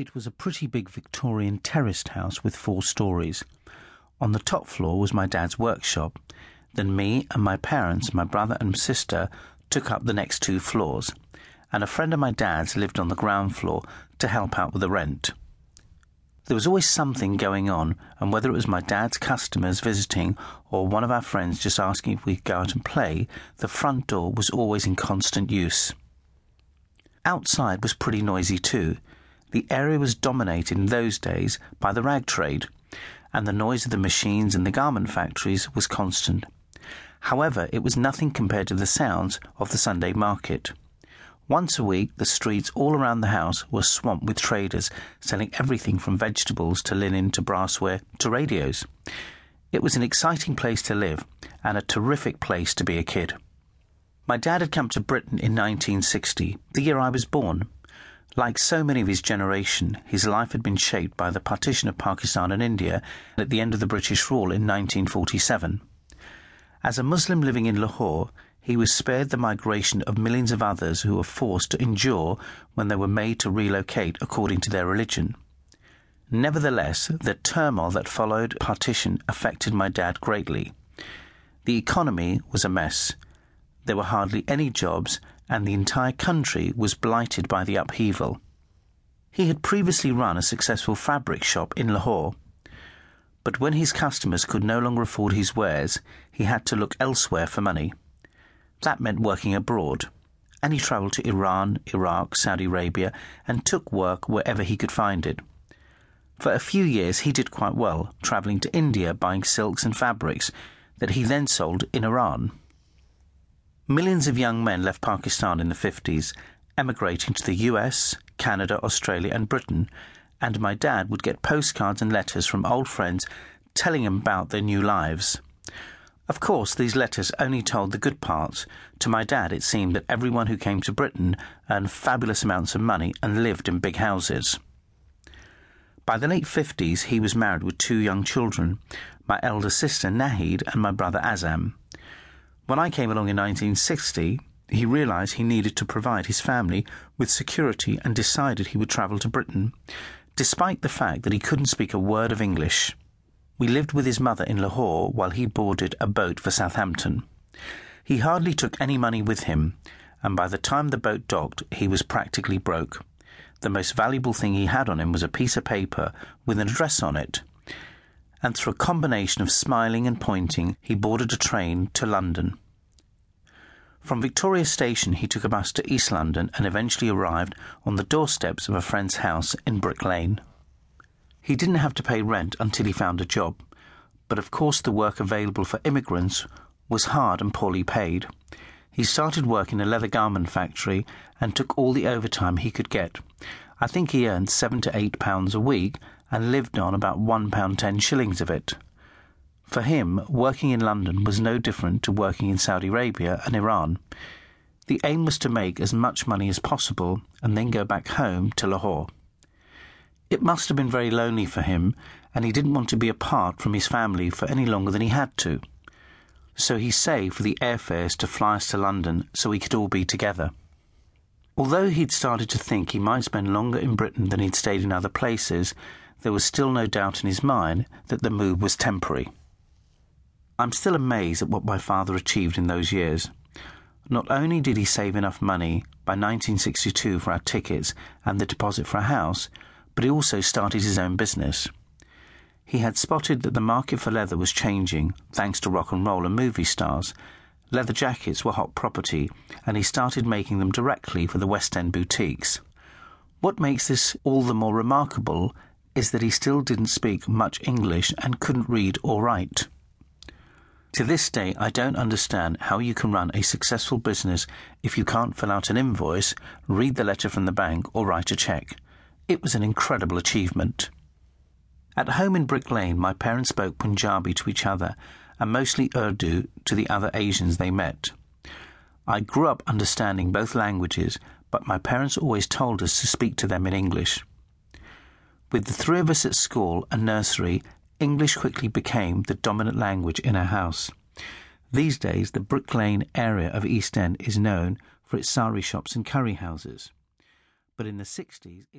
It was a pretty big Victorian terraced house with four stories. On the top floor was my dad's workshop. Then me and my parents, my brother and sister, took up the next two floors, and a friend of my dad's lived on the ground floor to help out with the rent. There was always something going on, and whether it was my dad's customers visiting or one of our friends just asking if we could go out and play, the front door was always in constant use. Outside was pretty noisy too. The area was dominated in those days by the rag trade, and the noise of the machines in the garment factories was constant. However, it was nothing compared to the sounds of the Sunday market. Once a week, the streets all around the house were swamped with traders selling everything from vegetables to linen to brassware to radios. It was an exciting place to live and a terrific place to be a kid. My dad had come to Britain in 1960, the year I was born. Like so many of his generation, his life had been shaped by the partition of Pakistan and India at the end of the British rule in 1947. As a Muslim living in Lahore, he was spared the migration of millions of others who were forced to endure when they were made to relocate according to their religion. Nevertheless, the turmoil that followed partition affected my dad greatly. The economy was a mess. There were hardly any jobs, and the entire country was blighted by the upheaval. He had previously run a successful fabric shop in Lahore. But when his customers could no longer afford his wares, he had to look elsewhere for money. That meant working abroad, and he travelled to Iran, Iraq, Saudi Arabia, and took work wherever he could find it. For a few years he did quite well, travelling to India buying silks and fabrics that he then sold in Iran. Millions of young men left Pakistan in the 50s, emigrating to the US, Canada, Australia, and Britain, and my dad would get postcards and letters from old friends telling him about their new lives. Of course, these letters only told the good parts. To my dad, it seemed that everyone who came to Britain earned fabulous amounts of money and lived in big houses. By the late 50s, he was married with two young children my elder sister Nahid and my brother Azam. When I came along in 1960, he realised he needed to provide his family with security and decided he would travel to Britain, despite the fact that he couldn't speak a word of English. We lived with his mother in Lahore while he boarded a boat for Southampton. He hardly took any money with him, and by the time the boat docked, he was practically broke. The most valuable thing he had on him was a piece of paper with an address on it and through a combination of smiling and pointing, he boarded a train to London. From Victoria Station, he took a bus to East London and eventually arrived on the doorsteps of a friend's house in Brick Lane. He didn't have to pay rent until he found a job, but of course the work available for immigrants was hard and poorly paid. He started work in a leather garment factory and took all the overtime he could get. I think he earned seven to eight pounds a week and lived on about one pound ten shillings of it. For him, working in London was no different to working in Saudi Arabia and Iran. The aim was to make as much money as possible and then go back home to Lahore. It must have been very lonely for him, and he didn't want to be apart from his family for any longer than he had to. So he saved for the airfares to fly us to London so we could all be together. Although he'd started to think he might spend longer in Britain than he'd stayed in other places, there was still no doubt in his mind that the move was temporary. I'm still amazed at what my father achieved in those years. Not only did he save enough money by 1962 for our tickets and the deposit for a house, but he also started his own business. He had spotted that the market for leather was changing thanks to rock and roll and movie stars. Leather jackets were hot property, and he started making them directly for the West End boutiques. What makes this all the more remarkable is that he still didn't speak much English and couldn't read or write. To this day, I don't understand how you can run a successful business if you can't fill out an invoice, read the letter from the bank, or write a cheque. It was an incredible achievement. At home in Brick Lane, my parents spoke Punjabi to each other and mostly Urdu to the other Asians they met. I grew up understanding both languages, but my parents always told us to speak to them in English. With the three of us at school and nursery, English quickly became the dominant language in our house. These days, the Brick Lane area of East End is known for its sari shops and curry houses. But in the 60s, it